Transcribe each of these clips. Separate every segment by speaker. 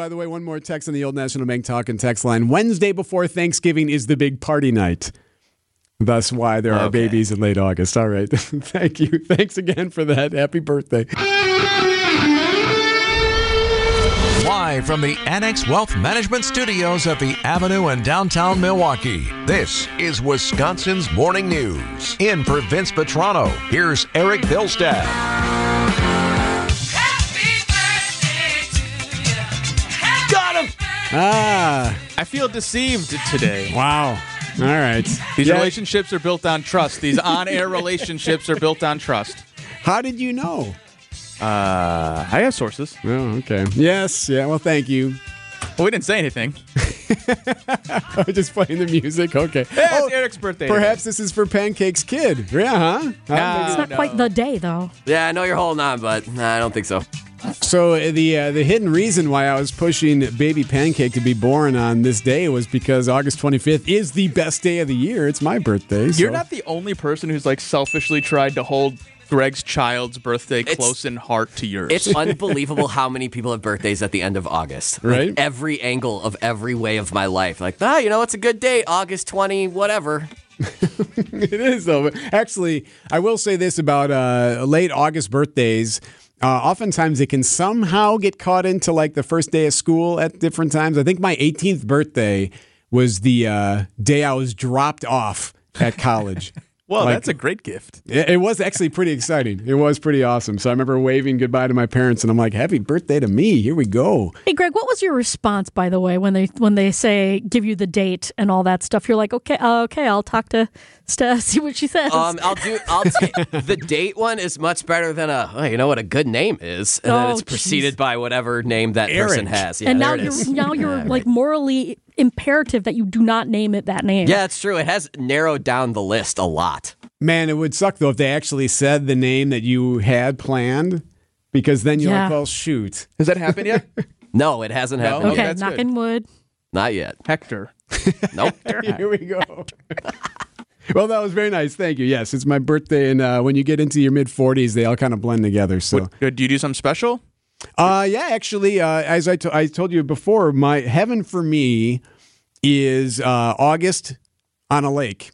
Speaker 1: By the way, one more text on the Old National Bank Talk and text line. Wednesday before Thanksgiving is the big party night. Thus, why there are
Speaker 2: Okay.
Speaker 1: babies in late August. All right. Thank you. Thanks again for that. Happy birthday.
Speaker 3: Live from the Annex Wealth Management Studios at the Avenue in downtown Milwaukee, this is Wisconsin's Morning News. In for Vince Vitrano, here's Eric Bilstad.
Speaker 1: Ah,
Speaker 4: I feel deceived today.
Speaker 1: wow. All right.
Speaker 4: These
Speaker 1: Yeah.
Speaker 4: relationships are built on trust. These on-air relationships are built on trust.
Speaker 1: How did you know?
Speaker 4: Uh, I have sources.
Speaker 1: Oh, okay. Yes. Yeah. Well, thank you.
Speaker 4: Well, we didn't say anything.
Speaker 1: I was just playing the music. Okay.
Speaker 4: Yeah,
Speaker 1: Oh,
Speaker 4: it's Eric's birthday.
Speaker 1: Perhaps this is for Pancake's kid. Yeah, huh?
Speaker 4: Nah.
Speaker 5: It's not
Speaker 4: no.
Speaker 5: quite the day, though.
Speaker 2: Yeah, I know you're holding on, but nah, I don't think so.
Speaker 1: So uh, the uh, the hidden reason why I was pushing baby pancake to be born on this day was because August 25th is the best day of the year. It's my birthday. so-
Speaker 4: You're not the only person who's like selfishly tried to hold Greg's child's birthday
Speaker 2: It's-
Speaker 4: close in heart to yours.
Speaker 2: It's unbelievable how many people have birthdays at the end of August. Like,
Speaker 1: Right.
Speaker 2: every angle of every way of my life. Like, ah, you know, it's a good date, August 20, whatever.
Speaker 1: it is though. Actually, I will say this about uh, late August birthdays. Uh, oftentimes, it can somehow get caught into like the first day of school at different times. I think my 18th birthday was the uh, day I was dropped off at college.
Speaker 4: well,
Speaker 1: like-
Speaker 4: that's a great gift.
Speaker 1: It, it was actually pretty exciting. It was pretty awesome. So I remember waving goodbye to my parents, and I'm like, "Happy birthday to me! Here we go."
Speaker 5: Hey, Greg, what was your response, by the way, when they when they say give you the date and all that stuff? You're like, okay, uh, okay, I'll talk to Steph, see what she says.
Speaker 2: Um, I'll do. I'll t- the date one is much better than a. Oh, you know what a good name is, and then
Speaker 5: Oh,
Speaker 2: it's preceded
Speaker 5: jeez.
Speaker 2: by whatever name that person has. Yeah,
Speaker 5: and now you're now you're like morally imperative that you do not name it that name.
Speaker 2: Yeah, it's true. It has narrowed down the list a lot.
Speaker 1: Man, it would suck though if they actually said the name that you had planned, because then you're
Speaker 5: Yeah.
Speaker 1: like, "Well, shoot."
Speaker 4: Has that happened yet?
Speaker 2: No, it hasn't
Speaker 4: No?
Speaker 2: happened.
Speaker 5: Okay,
Speaker 2: yet.
Speaker 4: that's
Speaker 5: knocking wood.
Speaker 2: Not yet.
Speaker 4: Hector.
Speaker 2: Nope.
Speaker 1: Here we go. well, that was very nice. Thank you. Yes, it's my birthday, and uh, when you get into your mid 40s, they all kind of blend together. So,
Speaker 4: What, do you do something special?
Speaker 1: Uh, yeah, actually, uh, as I, to- I told you before, my heaven for me is uh, August on a lake.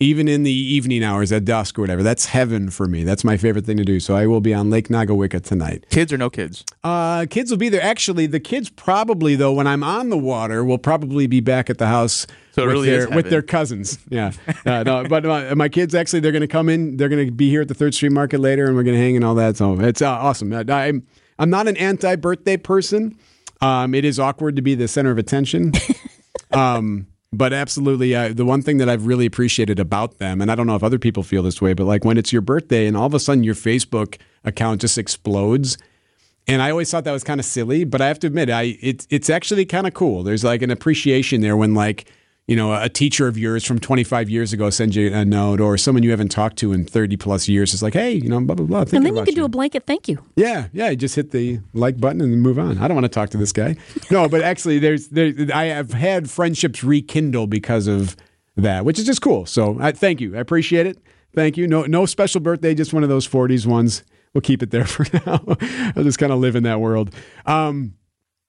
Speaker 1: Even in the evening hours at dusk or whatever, that's heaven for me. That's my favorite thing to do. So I will be on Lake Nagawicka tonight.
Speaker 4: Kids or no kids?
Speaker 1: Uh, kids will be there. Actually, the kids probably though, when I'm on the water, will probably be back at the house
Speaker 4: So
Speaker 1: with,
Speaker 4: really
Speaker 1: their, with their cousins. Yeah, uh, no, but my, my kids actually they're going to come in. They're going to be here at the Third Street Market later, and we're going to hang and all that. So it's uh, awesome. I, I'm I'm not an anti birthday person. Um, it is awkward to be the center of attention. um, but absolutely, uh, the one thing that I've really appreciated about them, and I don't know if other people feel this way, but like when it's your birthday and all of a sudden your Facebook account just explodes. And I always thought that was kind of silly, but I have to admit, I it's it's actually kind of cool. There's like an appreciation there when like you know a teacher of yours from 25 years ago sends you a note, or someone you haven't talked to in 30 plus years is like, hey, you know, blah blah blah.
Speaker 5: and then you can do a blanket thank you.
Speaker 1: yeah, yeah. You just hit the like button and move on. I don't want to talk to this guy. No, but actually, there's there. I have had friendships rekindle because of that, which is just cool. So, I, thank you. I appreciate it. Thank you. No, no special birthday. Just one of those '40s ones. We'll keep it there for now. I'll just kind of live in that world. Um,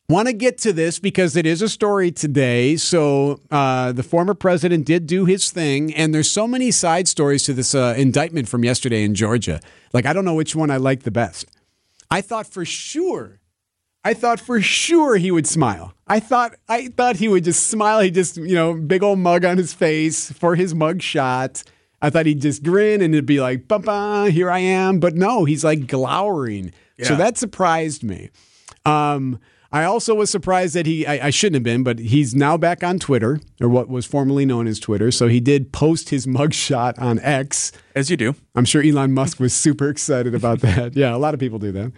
Speaker 1: Want to get to this because it is a story today. So uh, the former president did do his thing, and there's so many side stories to this uh, indictment from yesterday in Georgia. Like I don't know which one I like the best. I thought for sure, I thought for sure he would smile. I thought I thought he would just smile. He just you know big old mug on his face for his mug shot. I thought he'd just grin and it'd be like, ba ba, here I am. But no, he's like glowering. So that surprised me. Um, I also was surprised that he, I, I shouldn't have been, but he's now back on Twitter, or what was formerly known as Twitter. So he did post his mugshot on X.
Speaker 4: As you do.
Speaker 1: I'm sure Elon Musk was super excited about that. Yeah, a lot of people do that.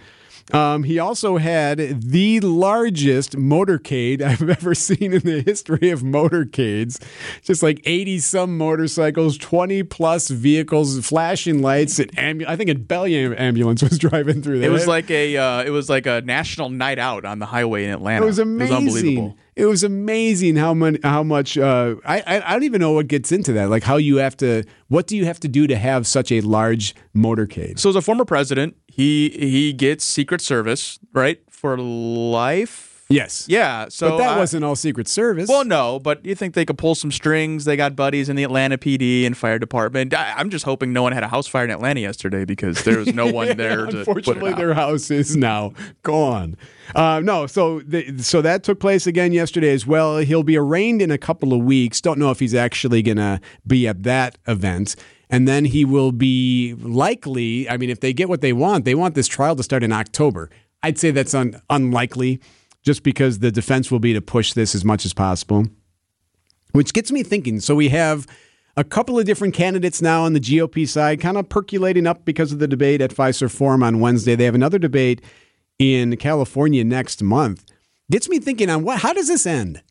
Speaker 1: Um, he also had the largest motorcade I've ever seen in the history of motorcades. Just like 80 some motorcycles, 20 plus vehicles, flashing lights. An ambu- I think a Belly ambulance was driving through there.
Speaker 4: It was like a uh, it was like a national night out on the highway in Atlanta.
Speaker 1: It was amazing.
Speaker 4: unbelievable.
Speaker 1: It was amazing how much how much uh, I I don't even know what gets into that. Like how you have to what do you have to do to have such a large motorcade?
Speaker 4: So as a former president, he he gets Secret Service right for life.
Speaker 1: Yes.
Speaker 4: Yeah, so
Speaker 1: but that
Speaker 4: I-
Speaker 1: wasn't all Secret Service.
Speaker 4: Well, no, but you think they could pull some strings? They got buddies in the Atlanta PD and fire department. I, I'm just hoping no one had a house fire in Atlanta yesterday because there was no one there. to put it
Speaker 1: Unfortunately, their house is now gone. Uh, no, so the, so that took place again yesterday as well. He'll be arraigned in a couple of weeks. Don't know if he's actually going to be at that event. And then he will be likely. I mean, if they get what they want, they want this trial to start in October. I'd say that's un, unlikely, just because the defense will be to push this as much as possible. Which gets me thinking. So we have a couple of different candidates now on the GOP side, kind of percolating up because of the debate at Fiserv Forum on Wednesday. They have another debate in California next month. Gets me thinking on what how does this end?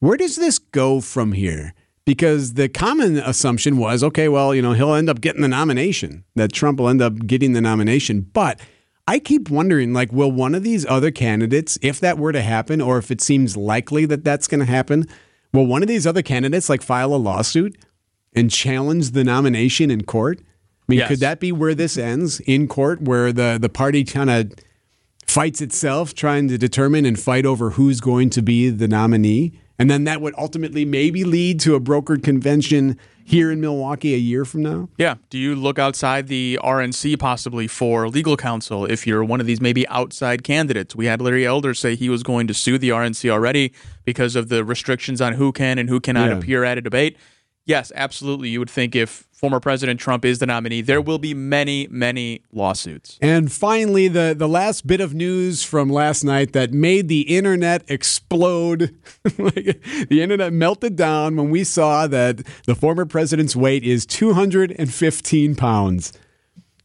Speaker 1: Where does this go from here? Because the common assumption was, okay, well, you know, he'll end up getting the nomination, that Trump will end up getting the nomination. But I keep wondering, like, will one of these other candidates, if that were to happen, or if it seems likely that that's going to happen, will one of these other candidates, like, file a lawsuit and challenge the nomination in court? I mean,
Speaker 4: Yes.
Speaker 1: could that be where this ends in court, where the, the party kind of fights itself trying to determine and fight over who's going to be the nominee? And then that would ultimately maybe lead to a brokered convention here in Milwaukee a year from now?
Speaker 4: Yeah. Do you look outside the RNC possibly for legal counsel if you're one of these maybe outside candidates? We had Larry Elder say he was going to sue the RNC already because of the restrictions on who can and who cannot
Speaker 1: Yeah.
Speaker 4: appear at a debate. Yes, absolutely. You would think if former President Trump is the nominee, there will be many, many lawsuits.
Speaker 1: And finally, the, the last bit of news from last night that made the internet explode. the internet melted down when we saw that the former president's weight is 215 pounds,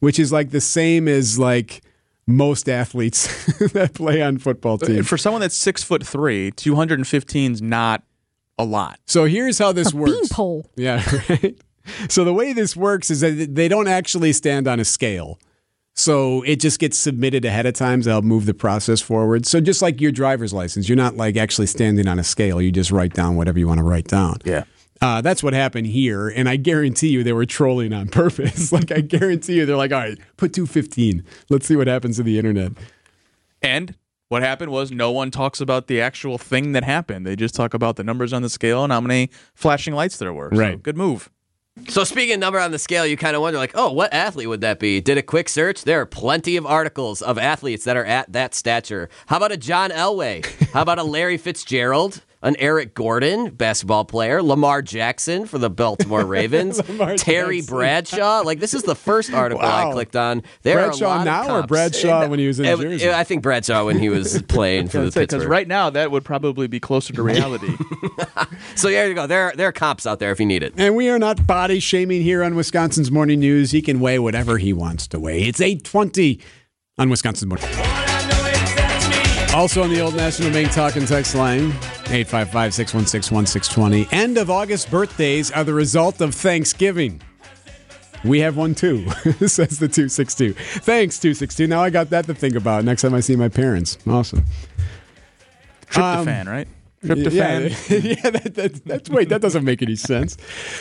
Speaker 1: which is like the same as like most athletes that play on football uh, teams.
Speaker 4: For someone that's six foot three, 215 is not a lot.
Speaker 1: So here's how this works.
Speaker 5: Beanpole.
Speaker 1: Yeah, right. So the way this works is that they don't actually stand on a scale. So it just gets submitted ahead of time to help move the process forward. So just like your driver's license, you're not like actually standing on a scale. You just write down whatever you want to write down.
Speaker 4: Yeah.
Speaker 1: Uh, that's what happened here, and I guarantee you they were trolling on purpose. like I guarantee you, they're like, "All right, put two fifteen. Let's see what happens to the internet."
Speaker 4: And what happened was no one talks about the actual thing that happened. They just talk about the numbers on the scale and how many flashing lights there were. So,
Speaker 1: Right.
Speaker 4: good move.
Speaker 2: So speaking of number on the scale, you kind of wonder, like, oh, what athlete would that be? Did a quick search. There are plenty of articles of athletes that are at that stature. How about a John Elway? How about a Larry Fitzgerald? An Eric Gordon, basketball player, Lamar Jackson for the Baltimore Ravens, Terry
Speaker 1: Jackson.
Speaker 2: Bradshaw. Like this is the first article I clicked on. There are a
Speaker 1: Bradshaw
Speaker 2: lot of
Speaker 1: now or
Speaker 2: comps.
Speaker 1: Bradshaw when he was in
Speaker 2: It-
Speaker 1: Jersey?
Speaker 2: it- I think Bradshaw when he was playing for the
Speaker 4: Because
Speaker 2: Pittsburgh.
Speaker 4: right now that would probably be closer to reality.
Speaker 2: So there you go. There, there are cops out there if you need it.
Speaker 1: And we are not body shaming here on Wisconsin's Morning News. He can weigh whatever he wants to weigh. It's 820 on Wisconsin's Morning. Also on the old National Bank talk and text line, 855-616-1620. End of August birthdays are the result of Thanksgiving. We have one too, says the 262. Thanks, 262. Now I got that to think about next time I see my parents. Awesome.
Speaker 4: Tryptophan, um, right?
Speaker 1: Yeah,
Speaker 4: Tryptophan.
Speaker 1: yeah that, that, that's wait, that doesn't make any sense.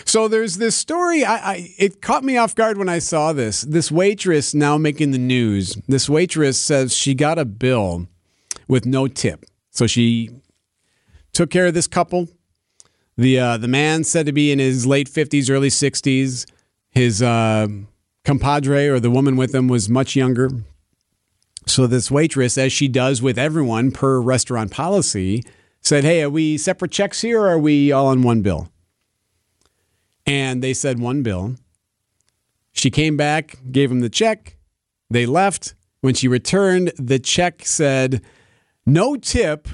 Speaker 1: So there's this story. I, I it caught me off guard when I saw this. This waitress now making the news. This waitress says she got a bill with no tip. So she took care of this couple. The uh, the man said to be in his late fifties, early sixties. His uh, compadre or the woman with him was much younger. So this waitress, as she does with everyone per restaurant policy, said, "Hey, are we separate checks here, or are we all on one bill?" And they said one bill. She came back, gave him the check. They left. When she returned, the check said no tip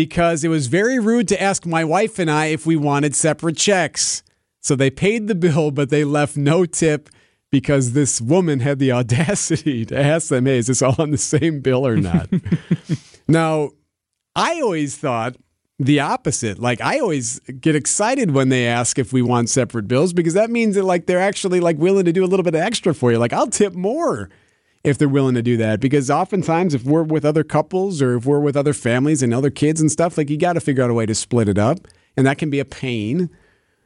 Speaker 1: because it was very rude to ask my wife and I if we wanted separate checks. So they paid the bill, but they left no tip because this woman had the audacity to ask them, hey, is this all on the same bill or not? now, I always thought the opposite. Like I always get excited when they ask if we want separate bills because that means that like they're actually like willing to do a little bit of extra for you. Like I'll tip more if they're willing to do that because oftentimes if we're with other couples or if we're with other families and other kids and stuff, like you got to figure out a way to split it up, and that can be a pain.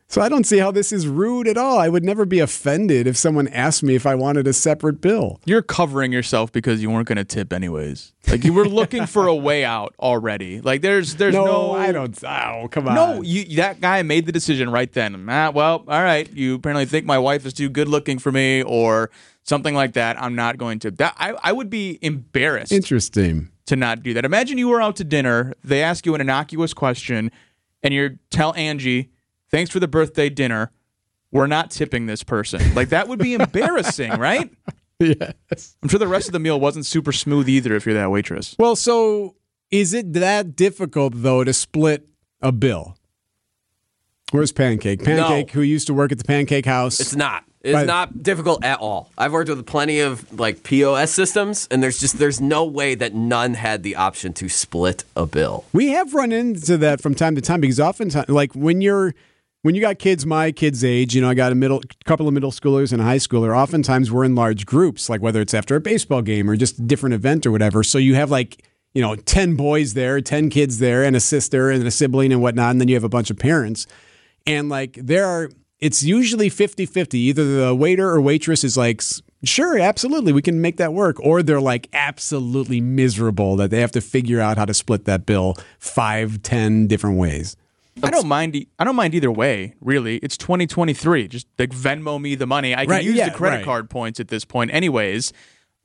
Speaker 1: So I don't see how this is rude at all. I would never be offended if someone asked me if I wanted a separate bill.
Speaker 4: You're covering yourself because you weren't going to tip anyways. Like you were looking for a way out already. Like there's there's
Speaker 1: No,
Speaker 4: no,
Speaker 1: I don't. Oh, come on.
Speaker 4: No, you, that guy made the decision right then. Ah, well, all right. You apparently think my wife is too good looking for me, or something like that. I'm not going to. That I, I would be embarrassed
Speaker 1: Interesting.
Speaker 4: to not do that. Imagine you were out to dinner. They ask you an innocuous question, and you tell Angie, "Thanks for the birthday dinner. We're not tipping this person." Like that would be embarrassing, right?
Speaker 1: Yes.
Speaker 4: I'm sure the rest of the meal wasn't super smooth either. If you're that waitress,
Speaker 1: Well, so is it that difficult though to split a bill? Where's Pancake? Pancake, who used to work at the Pancake House.
Speaker 2: It's not. It's
Speaker 1: Right.
Speaker 2: not difficult at all. I've worked with plenty of like POS systems, and there's just there's no way that none had the option to split a bill.
Speaker 1: We have run into that from time to time because oftentimes, like when you're when you got kids my kids' age, you know, I got a middle couple of middle schoolers and a high schooler. Oftentimes, we're in large groups, like whether it's after a baseball game or just a different event or whatever. So you have like you know ten boys there, ten kids there, and a sister and a sibling and whatnot, and then you have a bunch of parents, and like there are. It's usually 50-50. Either the waiter or waitress is like, sure, absolutely, we can make that work. Or they're like absolutely miserable that they have to figure out how to split that bill five, ten different ways.
Speaker 4: I don't mind. e- I don't mind either way. Really, it's 2023. Just like Venmo me the money. I can
Speaker 1: Right,
Speaker 4: use
Speaker 1: yeah,
Speaker 4: the credit
Speaker 1: right.
Speaker 4: card points at this point, anyways.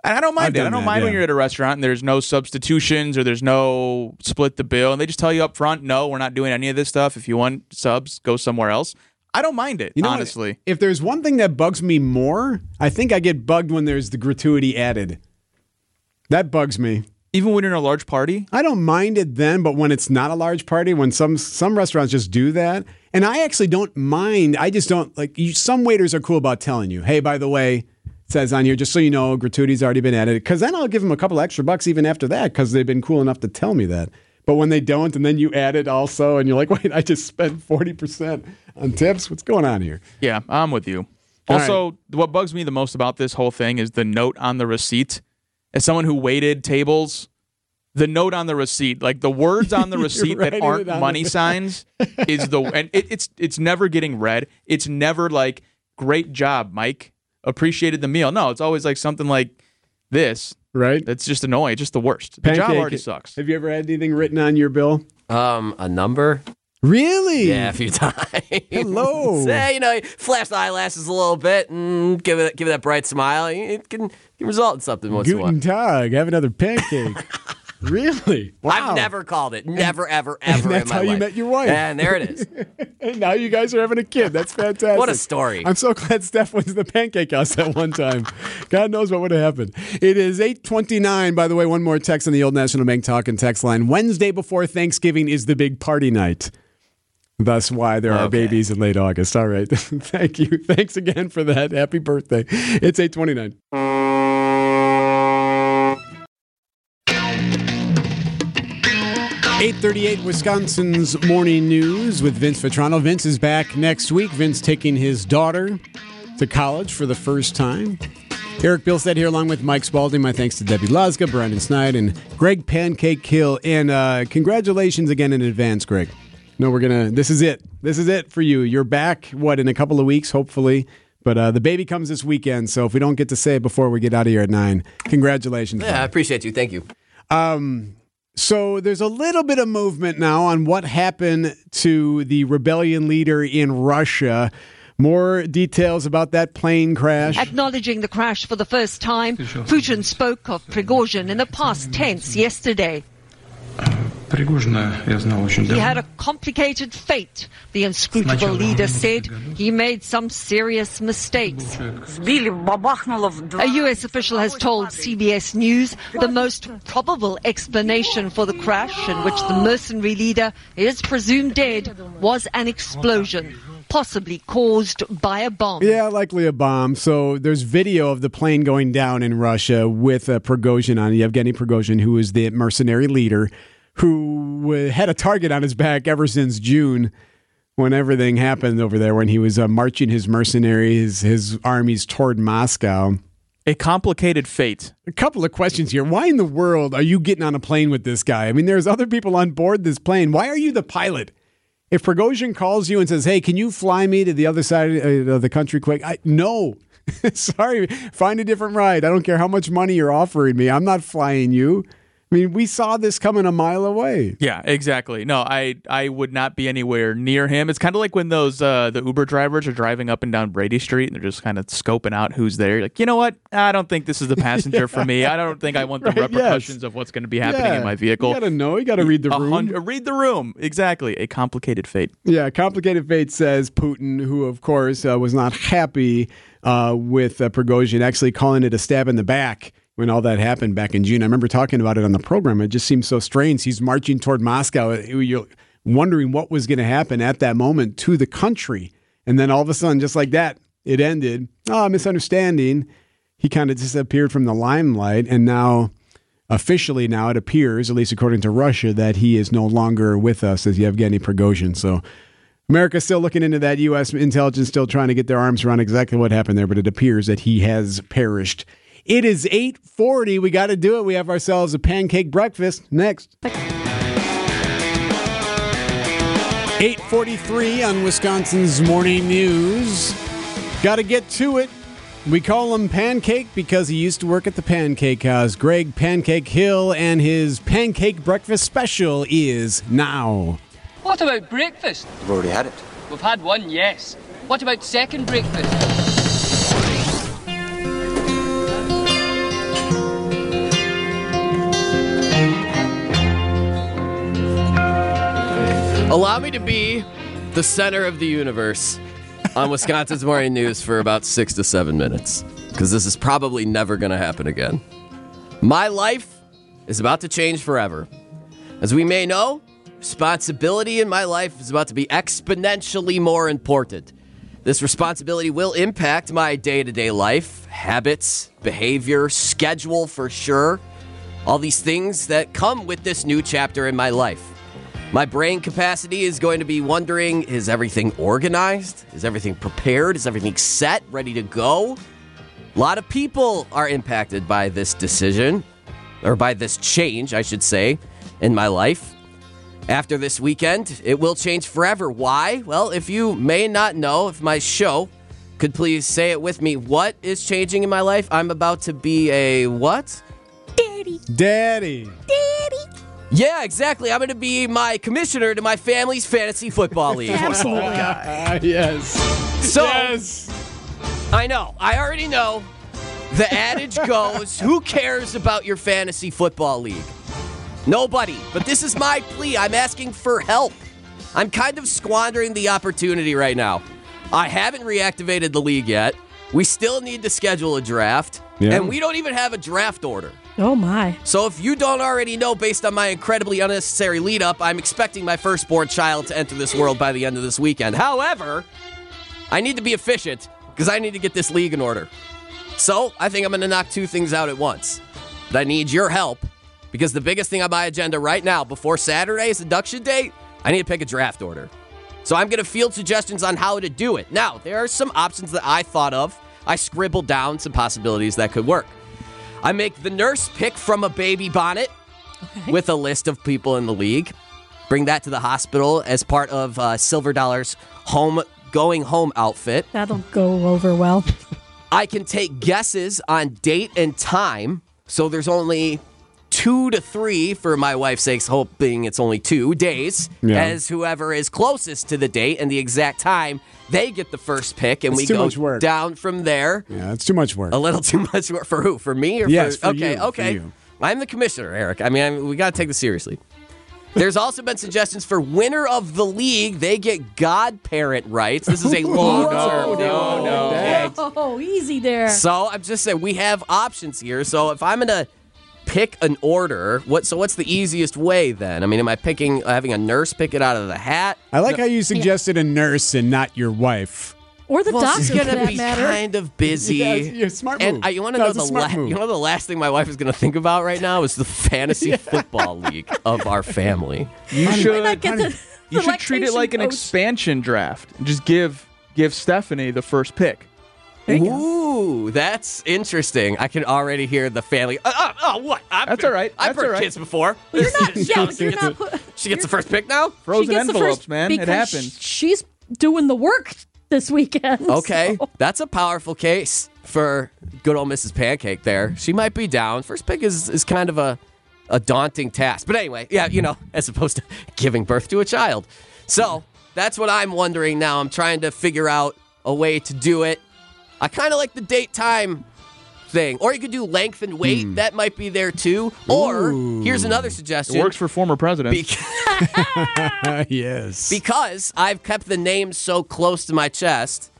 Speaker 4: And I don't mind
Speaker 1: I've.
Speaker 4: I don't
Speaker 1: that,
Speaker 4: mind when you're at a restaurant and there's no substitutions or there's no split the bill, and they just tell you up front, no, we're not doing any of this stuff. If you want subs, go somewhere else. I don't mind it.
Speaker 1: You know what?
Speaker 4: honestly.
Speaker 1: if there's one thing that bugs me more, I think I get bugged when there's the gratuity added. That bugs me.
Speaker 4: Even when you're in a large party,
Speaker 1: I don't mind it then, but when it's not a large party, when some some restaurants just do that, and I actually don't mind. I just don't like. You, some waiters are cool about telling you, "Hey, by the way, it says on here just so you know, gratuity's already been added." Because then I'll give them a couple extra bucks even after that because they've been cool enough to tell me that. But when they don't, and then you add it also, and you're like, "Wait, I just spent forty percent on tips. What's going on here?"
Speaker 4: yeah, I'm with you.
Speaker 1: All
Speaker 4: Also, what bugs me the most about this whole thing is the note on the receipt. As someone who waited tables, the note on the receipt, like the words on the receipt that aren't money
Speaker 1: the-
Speaker 4: signs, is the and it, it's it's never getting read. It's never like "Great job, Mike. Appreciated the meal." No, it's always like something like this.
Speaker 1: Right?
Speaker 4: That's just annoying. Just the worst. The job already sucks.
Speaker 1: Have you ever had anything written on your bill?
Speaker 2: Um, a number?
Speaker 1: Really?
Speaker 2: Yeah, a few times.
Speaker 1: Hello.
Speaker 2: Say, you know, flash the eyelashes a little bit and give it give it that bright smile. It can, can result in something once in a while.
Speaker 1: Tag. Have another pancake. really? Wow.
Speaker 2: I've never called it. Never, ever, ever.
Speaker 1: that's
Speaker 2: in my
Speaker 1: how you met your wife.
Speaker 2: And there it is.
Speaker 1: And now you guys are having a kid. That's fantastic.
Speaker 2: What a story.
Speaker 1: I'm so glad Steph went to the pancake house that one time. God knows what would have happened. It is 829. By the way, one more text on the old National Bank Talk and text line. Wednesday before Thanksgiving is the big party night. Thus why there are babies in late August. All right. Thank you. Thanks again for that. Happy birthday. It's 829. Eight thirty-eight, Wisconsin's morning news with Vince Vitrano. Vince is back next week. Vince taking his daughter to college for the first time. Eric Bilstead here, along with Mike Spalding. My thanks to Debbie Lazga, Brandon Snide, and Greg Pancake Hill. And uh, congratulations again in advance, Greg. No, we're gonna. This is it. This is it for you. You're back. What in a couple of weeks, hopefully. But uh, the baby comes this weekend, so if we don't get to say it before we get out of here at nine, congratulations.
Speaker 2: Yeah, I appreciate you. Thank you.
Speaker 1: Um, So there's a little bit of movement now on what happened to the rebellion leader in Russia. More details about that plane crash.
Speaker 6: Acknowledging the crash for the first time, Putin spoke of Prigozhin in the past tense yesterday. He had a complicated fate, the inscrutable leader said. He made some serious mistakes. A U.S. official has told CBS News the most probable explanation for the crash, in which the mercenary leader is presumed dead, was an explosion possibly caused by a bomb.
Speaker 1: Yeah, likely a bomb. So there's video of the plane going down in Russia with a Prigozhin on it, Yevgeny Prigozhin, who is the mercenary leader who had a target on his back ever since June when everything happened over there, when he was uh, marching his mercenaries, his armies toward Moscow.
Speaker 4: A complicated fate.
Speaker 1: A couple of questions here. Why in the world are you getting on a plane with this guy? I mean, there's other people on board this plane. Why are you the pilot? If Prigozhin calls you and says, "Hey, can you fly me to the other side uh, of the country quick?" I no. Sorry, find a different ride. I don't care how much money you're offering me. I'm not flying you. I mean, we saw this coming a mile away.
Speaker 4: Yeah, exactly. No, I I would not be anywhere near him. It's kind of like when those uh, the Uber drivers are driving up and down Brady Street and they're just kind of scoping out who's there. You're like, you know what? I don't think this is the passenger for me. I don't think I want the
Speaker 1: Right, yes.
Speaker 4: repercussions of what's going to be happening in my vehicle.
Speaker 1: You got to know. You got to read the room.
Speaker 4: read the room. Exactly. A complicated fate.
Speaker 1: Yeah, complicated fate says Putin, who of course uh, was not happy uh, with uh, Prigozhin, actually calling it a stab in the back when all that happened back in June. I remember talking about it on the program. It just seems so strange. He's marching toward Moscow. You're wondering what was going to happen at that moment to the country, and then all of a sudden, just like that, it ended. Oh, misunderstanding. He kind of disappeared from the limelight, and now officially now it appears, at least according to Russia, that he is no longer with us as Yevgeny Prigozhin. So America's still looking into that. U.S. intelligence still trying to get their arms around exactly what happened there, but it appears that he has perished. It is 840. We got to do it. We have ourselves a pancake breakfast next. 843 on Wisconsin's Morning News. Got to get to it. We call him Pancake because he used to work at the Pancake House. Greg Pancake Hill and his Pancake Breakfast Special is now.
Speaker 7: What about breakfast?
Speaker 8: We've already had it.
Speaker 7: We've had one, yes. What about second breakfast?
Speaker 2: Allow me to be the center of the universe on Wisconsin's Morning News for about six to seven minutes, because this is probably never going to happen again. My life is about to change forever. As we may know, responsibility in my life is about to be exponentially more important. This responsibility will impact my day to day life, habits, behavior, schedule for sure. All these things that come with this new chapter in my life. My brain capacity is going to be wondering is everything organized? Is everything prepared? Is everything set, ready to go? A lot of people are impacted by this decision, or by this change, I should say, in my life. After this weekend, it will change forever. Why? Well, if you may not know, if my show could please say it with me, what is changing in my life? I'm about to be a what?
Speaker 1: Daddy.
Speaker 2: Yeah, exactly. I'm going to be my commissioner to my family's fantasy football league.
Speaker 5: Absolutely.
Speaker 1: Ah, yes.
Speaker 2: So,
Speaker 1: yes.
Speaker 2: I know. I already know. The adage goes, who cares about your fantasy football league? Nobody. But this is my plea. I'm asking for help. I'm kind of squandering the opportunity right now. I haven't reactivated the league yet. We still need to schedule a draft.
Speaker 1: Yeah.
Speaker 2: And we don't even have a draft order.
Speaker 5: Oh my.
Speaker 2: So if you don't already know, based on my incredibly unnecessary lead up, I'm expecting my firstborn child to enter this world by the end of this weekend. However, I need to be efficient because I need to get this league in order. So I think I'm going to knock two things out at once. But I need your help because the biggest thing on my agenda right now, before Saturday's induction date, I need to pick a draft order. So I'm going to field suggestions on how to do it. Now, there are some options that I thought of. I scribbled down some possibilities that could work. I make the nurse pick from a baby bonnet with a list of people in the league. Bring that to the hospital as part of uh, Silver Dollar's home going home outfit.
Speaker 5: That'll go over well.
Speaker 2: I can take guesses on date and time. So there's only two to three, for my wife's sakes, hoping it's only two days,
Speaker 1: Yeah.
Speaker 2: as whoever is closest to the date and the exact time, they get the first pick, and
Speaker 1: It's
Speaker 2: we
Speaker 1: too
Speaker 2: go
Speaker 1: much work.
Speaker 2: down from there.
Speaker 1: Yeah, it's too much work.
Speaker 2: A little too much work for who? For me or
Speaker 1: Yes,
Speaker 2: for,
Speaker 1: for
Speaker 2: okay,
Speaker 1: you, for
Speaker 2: okay.
Speaker 1: you.
Speaker 2: I'm the commissioner, Eric. I mean, I we got to take this seriously. There's also been suggestions for winner of the league. They get godparent rights. This is a long term. No, No, no.
Speaker 5: Oh, easy there.
Speaker 2: So I'm just saying we have options here. So if I'm gonna pick an order, what? So what's the easiest way then? I mean, am I picking having a nurse pick it out of the hat?
Speaker 1: I like how you suggested a nurse and not your wife.
Speaker 5: Or the
Speaker 2: Well,
Speaker 5: doctor,
Speaker 2: she's gonna
Speaker 5: that
Speaker 2: be
Speaker 5: matter.
Speaker 2: kind of busy.
Speaker 1: Yeah, it's- yeah, smart move.
Speaker 2: And I, you want to know the la-
Speaker 1: move.
Speaker 2: you know the last thing my wife is going to think about right now is the fantasy football league of our family.
Speaker 4: You
Speaker 5: Why
Speaker 4: should
Speaker 5: not get the,
Speaker 4: you
Speaker 5: the
Speaker 4: should treat it
Speaker 5: lactation
Speaker 4: like an expansion draft. Just give give Stephanie the first pick.
Speaker 5: There you go.
Speaker 2: Ooh, that's interesting. I can already hear the family. Uh, uh, oh, what? I'm
Speaker 4: That's all right.
Speaker 2: I've
Speaker 4: That's
Speaker 2: heard
Speaker 4: all right.
Speaker 2: kids before.
Speaker 5: You're not,
Speaker 2: is-
Speaker 5: yeah, you're not put,
Speaker 2: She gets the first pick now?
Speaker 4: Frozen envelopes, man. It
Speaker 5: because
Speaker 4: happens.
Speaker 5: She's doing the work this weekend.
Speaker 2: Okay,
Speaker 5: so-
Speaker 2: that's a powerful case for good old Mrs. Pancake there. She might be down. First pick is, is kind of a, a daunting task. But anyway, yeah, you know, as opposed to giving birth to a child. So that's what I'm wondering now. I'm trying to figure out a way to do it. I kind of like the date time thing. Or you could do length and weight. Hmm. That might be there too. Or here's another suggestion.
Speaker 4: It works for former presidents.
Speaker 2: Bec-
Speaker 1: yes.
Speaker 2: because I've kept the names so close to my chest,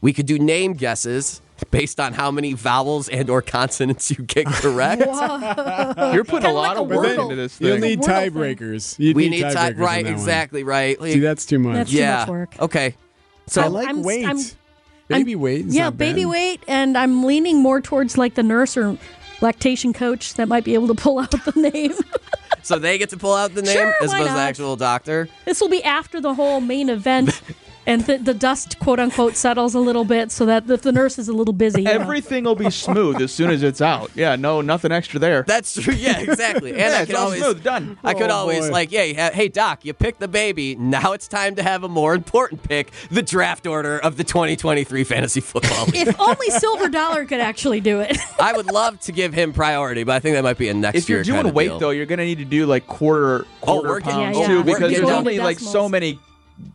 Speaker 2: we could do name guesses based on how many vowels and or consonants you get correct.
Speaker 4: You're putting
Speaker 5: Kinda
Speaker 4: a lot
Speaker 5: like
Speaker 4: of work into this thing.
Speaker 1: You'll need
Speaker 5: Wordle thing.
Speaker 1: tiebreakers. You
Speaker 2: we
Speaker 1: need
Speaker 2: need
Speaker 1: tiebreakers
Speaker 2: time, right?
Speaker 1: that one.
Speaker 2: Exactly, right.
Speaker 1: See, that's too much.
Speaker 5: That's too
Speaker 2: yeah.
Speaker 5: much work.
Speaker 2: Okay. So
Speaker 1: I like
Speaker 5: I'm-
Speaker 1: weight.
Speaker 5: I'm-
Speaker 1: baby weight.
Speaker 5: yeah, baby
Speaker 1: bad.
Speaker 5: weight, and I'm leaning more towards like the nurse or lactation coach that might be able to pull out the name.
Speaker 2: so they get to pull out the name
Speaker 5: Sure,
Speaker 2: as
Speaker 5: why
Speaker 2: opposed to the actual doctor.
Speaker 5: this will be after the whole main event. And the, the dust, quote unquote, settles a little bit, so that if the nurse is a little busy, you know.
Speaker 4: Everything will be smooth as soon as it's out. Yeah, no, nothing extra there.
Speaker 2: That's true. Yeah, exactly. And
Speaker 4: yeah,
Speaker 2: I
Speaker 4: it's
Speaker 2: could always
Speaker 4: smooth. Done.
Speaker 2: I could
Speaker 1: Oh,
Speaker 2: always
Speaker 1: boy.
Speaker 2: like, yeah, ha- hey doc, you picked the baby. Now it's time to have a more important pick, the draft order of the 2023 fantasy football league.
Speaker 5: if only Silver Dollar could actually do it.
Speaker 2: I would love to give him priority, but I think that might be a next
Speaker 4: If you're
Speaker 2: year
Speaker 4: doing weight
Speaker 2: deal.
Speaker 4: though, you're gonna need to do like quarter
Speaker 2: Oh,
Speaker 4: quarter
Speaker 2: we're
Speaker 4: pounds
Speaker 5: Yeah, yeah.
Speaker 4: too, because there's only
Speaker 5: to
Speaker 4: like so many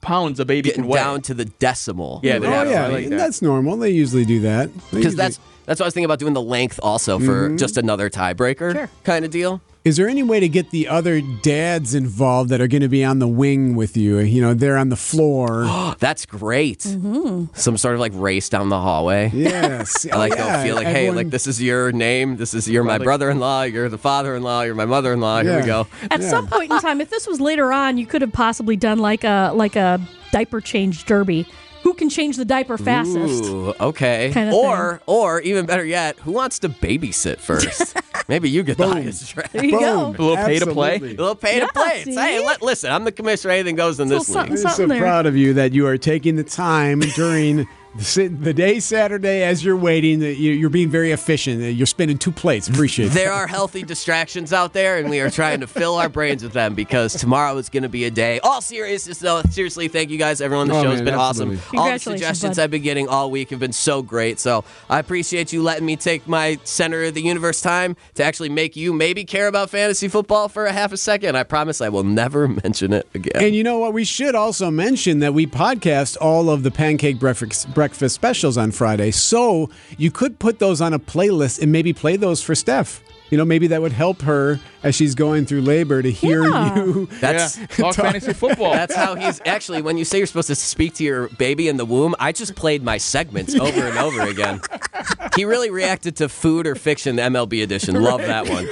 Speaker 4: pounds a baby
Speaker 2: getting
Speaker 4: can weigh.
Speaker 2: down to the decimal.
Speaker 4: Yeah,
Speaker 1: Oh
Speaker 4: Yeah,
Speaker 1: yeah,
Speaker 4: I like
Speaker 1: and
Speaker 4: that.
Speaker 1: that's normal. They usually do that They
Speaker 2: because
Speaker 1: usually-
Speaker 2: that's that's what I was thinking about doing the length also for
Speaker 1: Mm-hmm.
Speaker 2: just another tiebreaker
Speaker 5: Sure.
Speaker 2: kind of deal.
Speaker 1: Is there any way to get the other dads involved that are going to be on the wing with you? You know, they're on the floor.
Speaker 2: That's great.
Speaker 5: Mm-hmm.
Speaker 2: Some sort of like race down the hallway.
Speaker 1: yes,
Speaker 2: I like
Speaker 1: oh, yeah.
Speaker 2: they'll feel like, hey, like this is your name. This is you're my brother-in-law. You're the father-in-law. You're my mother-in-law. Here
Speaker 1: Yeah.
Speaker 2: we go.
Speaker 5: At some point in time, if this was later on, you could have possibly done like a like a diaper change derby. Who can change the diaper fastest?
Speaker 2: Ooh, okay.
Speaker 5: Kinda
Speaker 2: or or even better yet, who wants to babysit first? Maybe you get the highest draft.
Speaker 5: There you go.
Speaker 1: Boom.
Speaker 4: A little pay to play?
Speaker 1: Absolutely.
Speaker 2: A little pay to play.
Speaker 5: See?
Speaker 2: hey, let, listen, I'm the commissioner. Anything goes in
Speaker 5: Little
Speaker 2: this
Speaker 5: something,
Speaker 2: league.
Speaker 1: I'm so
Speaker 5: there.
Speaker 1: proud of you that you are taking the time during the, day Saturday as you're waiting. You- you're being very efficient. You're spinning two plates. Appreciate it.
Speaker 2: There are healthy distractions out there, and we are trying to fill our brains with them because tomorrow is going to be a day. All seriousness, though, seriously, thank you guys. Everyone, the
Speaker 1: Oh,
Speaker 2: show's
Speaker 1: man,
Speaker 2: been
Speaker 1: absolutely.
Speaker 2: awesome. All the suggestions
Speaker 5: bud.
Speaker 2: I've been getting all week have been so great. So I appreciate you letting me take my center of the universe time to actually make you maybe care about fantasy football for a half a second. I promise I will never mention it again.
Speaker 1: And you know what? We should also mention that we podcast all of the pancake breakfast breakfast specials on Friday. So you could put those on a playlist and maybe play those for Steph. You know, maybe that would help her as she's going through labor to hear
Speaker 5: Yeah.
Speaker 1: you.
Speaker 2: That's
Speaker 4: yeah, talk fantasy football.
Speaker 2: That's how he's actually. When you say you're supposed to speak to your baby in the womb, I just played my segments over and over again. He really reacted to food or fiction, the MLB edition. Love that one.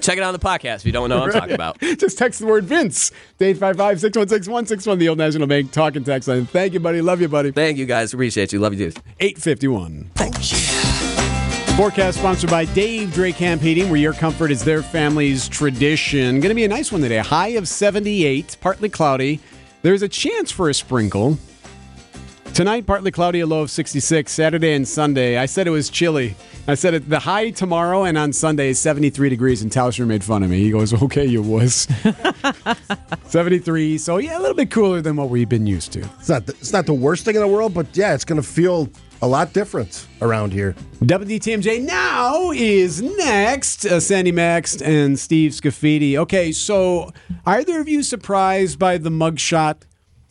Speaker 2: Check it out on the podcast if you don't know what I'm talking about.
Speaker 1: Just text the word Vince to 855 616 161, the old National Bank talking text line. Thank you, buddy. Love you, buddy.
Speaker 2: Thank you guys. Appreciate you. Love you, dude.
Speaker 1: 851. Forecast sponsored by Dave Drake Camp Heating, where your comfort is their family's tradition. Going to be a nice one today. High of 78, partly cloudy. There's a chance for a sprinkle. Tonight, partly cloudy, a low of 66. Saturday and Sunday, I said it was chilly. I said it, the high tomorrow and on Sunday is 73 degrees, and Tauscher made fun of me. He goes, okay, you was. 73, so yeah, a little bit cooler than what we've been used to.
Speaker 8: It's not the, it's not the worst thing in the world, but yeah, it's going to feel a lot different around here.
Speaker 1: WTMJ now is next. Uh, Sandy Max and Steve Scaffidi. Okay, so either of you surprised by the mugshot?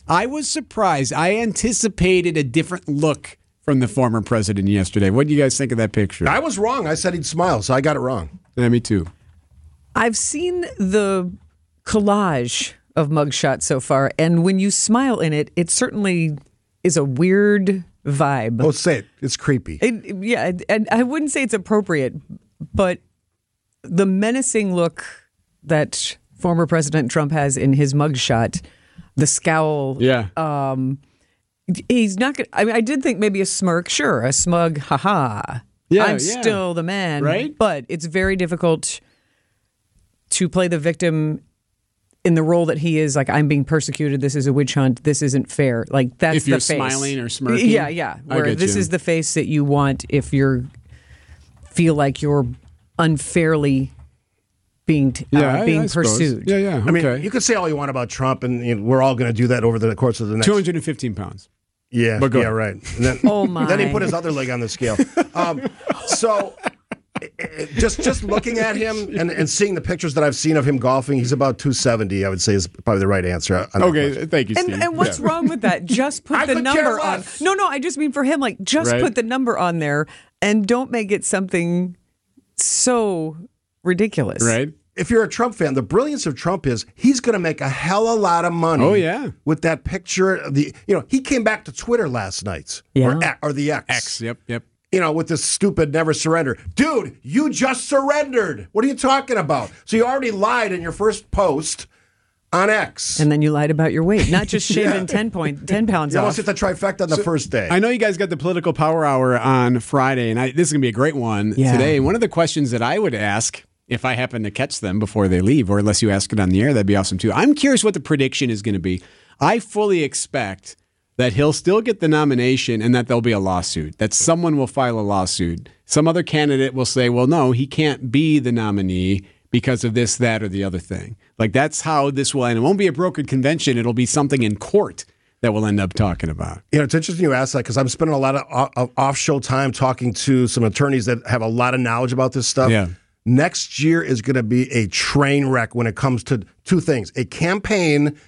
Speaker 1: I was surprised. I anticipated a different look from the former president yesterday. What do you guys think of that picture?
Speaker 8: I was wrong. I said he'd smile, so I got it wrong.
Speaker 1: Yeah, me too.
Speaker 9: I've seen the collage of mugshot so far, and when you smile in it, it certainly is a weird vibe.
Speaker 8: Oh, say it. It's creepy.
Speaker 9: It, yeah, and I wouldn't say it's appropriate, but the menacing look that former President Trump has in his mugshot, the scowl.
Speaker 1: Yeah.
Speaker 9: Um, he's not going. to I mean, I did think maybe a smirk. Sure, a smug, haha.
Speaker 1: Yeah,
Speaker 9: I'm
Speaker 1: yeah.
Speaker 9: still the man.
Speaker 1: Right?
Speaker 9: But it's very difficult to play the victim in the role that he is. Like I'm being persecuted. This is a witch hunt. This isn't fair. Like that's
Speaker 1: If you're
Speaker 9: the face.
Speaker 1: smiling or smirking?
Speaker 9: Yeah, yeah.
Speaker 1: I
Speaker 9: Where
Speaker 1: get
Speaker 9: this
Speaker 1: you.
Speaker 9: is the face that you want if you're feel like you're unfairly being t-
Speaker 1: Yeah,
Speaker 9: uh,
Speaker 1: I-
Speaker 9: being
Speaker 1: I suppose.
Speaker 9: pursued.
Speaker 1: Yeah, yeah.
Speaker 8: I mean, you could say all you want about Trump, and you know, we're all going to do that over the course of the next.
Speaker 1: 215 pounds.
Speaker 8: Yeah,
Speaker 1: But go
Speaker 8: yeah, right. And then,
Speaker 9: Oh, my.
Speaker 8: Then he put his other leg on the scale. Um, so, just just looking at him and, and seeing the pictures that I've seen of him golfing, he's about 270. I would say is probably the right answer. on that
Speaker 1: Okay, thank you,
Speaker 9: And,
Speaker 1: Steve.
Speaker 9: and what's
Speaker 1: Yeah.
Speaker 9: wrong with that? Just put
Speaker 8: I
Speaker 9: the number on. No, no, I just mean for him, like just
Speaker 1: Right.
Speaker 9: put the number on there and don't make it something so ridiculous.
Speaker 1: Right?
Speaker 8: If you're a Trump fan, the brilliance of Trump is he's going to make a hell of a lot of money.
Speaker 1: Oh, yeah.
Speaker 8: with that picture. Of the you know he came back to Twitter last night.
Speaker 9: Yeah.
Speaker 8: or, or the X.
Speaker 1: X. Yep, yep.
Speaker 8: You know, with this stupid never surrender. Dude, you just surrendered. What are you talking about? So you already lied in your first post on X.
Speaker 9: And then you lied about your weight, not just shaving 10 point 10 pounds
Speaker 8: you
Speaker 9: off.
Speaker 8: almost hit the trifecta on the first day.
Speaker 1: I know you guys got the political power hour on Friday, and I, this is going to be a great one
Speaker 9: Yeah.
Speaker 1: today. One of the questions that I would ask, if I happen to catch them before they leave, or unless you ask it on the air, that'd be awesome too. I'm curious what the prediction is going to be. I fully expect that he'll still get the nomination and that there'll be a lawsuit, that someone will file a lawsuit. Some other candidate will say, well, no, he can't be the nominee because of this, that, or the other thing. Like that's how this will end. It won't be a brokered convention, it'll be something in court that we'll end up talking about.
Speaker 8: You know, it's interesting you ask that because I'm spending a lot of, uh, of off-show time talking to some attorneys that have a lot of knowledge about this stuff.
Speaker 1: Yeah.
Speaker 8: Next year is going to be a train wreck when it comes to two things: a campaign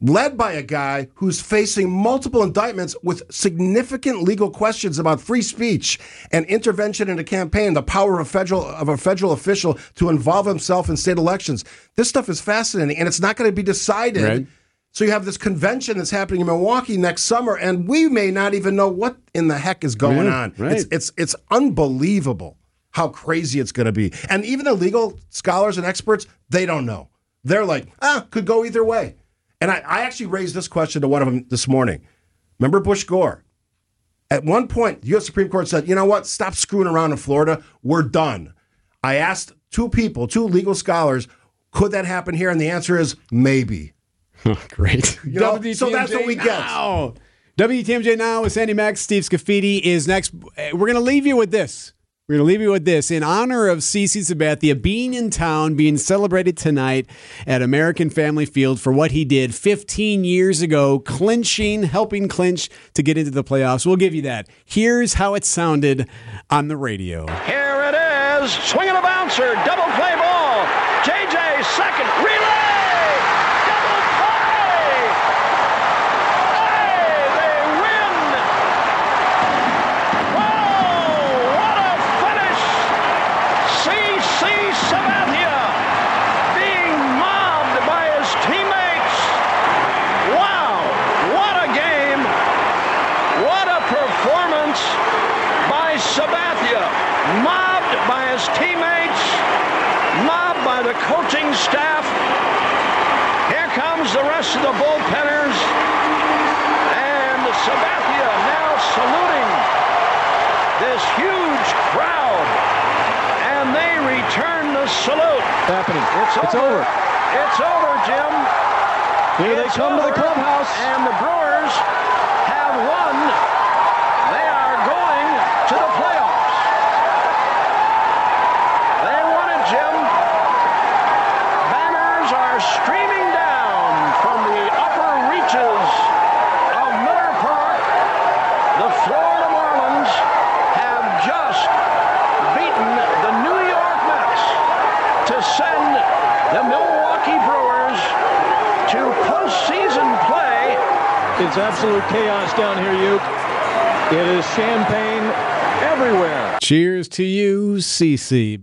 Speaker 8: led by a guy who's facing multiple indictments with significant legal questions about free speech and intervention in a campaign, the power of a federal of a federal official to involve himself in state elections. This stuff is fascinating, and it's not going to be decided.
Speaker 1: Right.
Speaker 8: So you have this convention that's happening in Milwaukee next summer, and we may not even know what in the heck is going
Speaker 1: Yeah,
Speaker 8: on.
Speaker 1: right.
Speaker 8: It's it's it's unbelievable how crazy it's going to be. And even the legal scholars and experts, they don't know. They're like, ah, could go either way. And I, I actually raised this question to one of them this morning. Remember Bush Gore? At one point, the U.S. Supreme Court said, you know what? Stop screwing around in Florida. We're done. I asked two people, two legal scholars, could that happen here? And the answer is maybe.
Speaker 1: Great.
Speaker 8: You know, so that's what we get.
Speaker 1: now. WTMJ now with Sandy Max. Steve Scaffidi is next. We're going to leave you with this. We're going to leave you with this. In honor of CC Sabathia being in town, being celebrated tonight at American Family Field for what he did 15 years ago, clinching, helping clinch to get into the playoffs. We'll give you that. Here's how it sounded on the radio.
Speaker 10: Here it is. Swinging a bouncer. Double play ball. JJ second. Relay. Double play. Hey, they win. Oh, what a finish. CC Sabathia being mobbed by his teammates. Wow, what a game. What a performance by Sabathia. Mobbed by his teammates, mobbed by the coaching staff. Here comes the rest of the bullpenners. And Sabathia now saluting this huge crowd. And they return the salute.
Speaker 11: Happening.
Speaker 10: It's,
Speaker 11: It's
Speaker 10: over.
Speaker 11: over.
Speaker 10: It's over, Jim.
Speaker 11: Here they
Speaker 10: It's
Speaker 11: come to the clubhouse.
Speaker 10: And the Brewers have won. They are going to the playoffs. They won it, Jim. Banners are streaming down from the upper reaches of Miller Park. The Florida Marlins have just beaten the New York Mets to send the Milwaukee Brewers to postseason play.
Speaker 11: It's absolute chaos down here, Uke. It is champagne everywhere.
Speaker 1: Cheers to you, CC.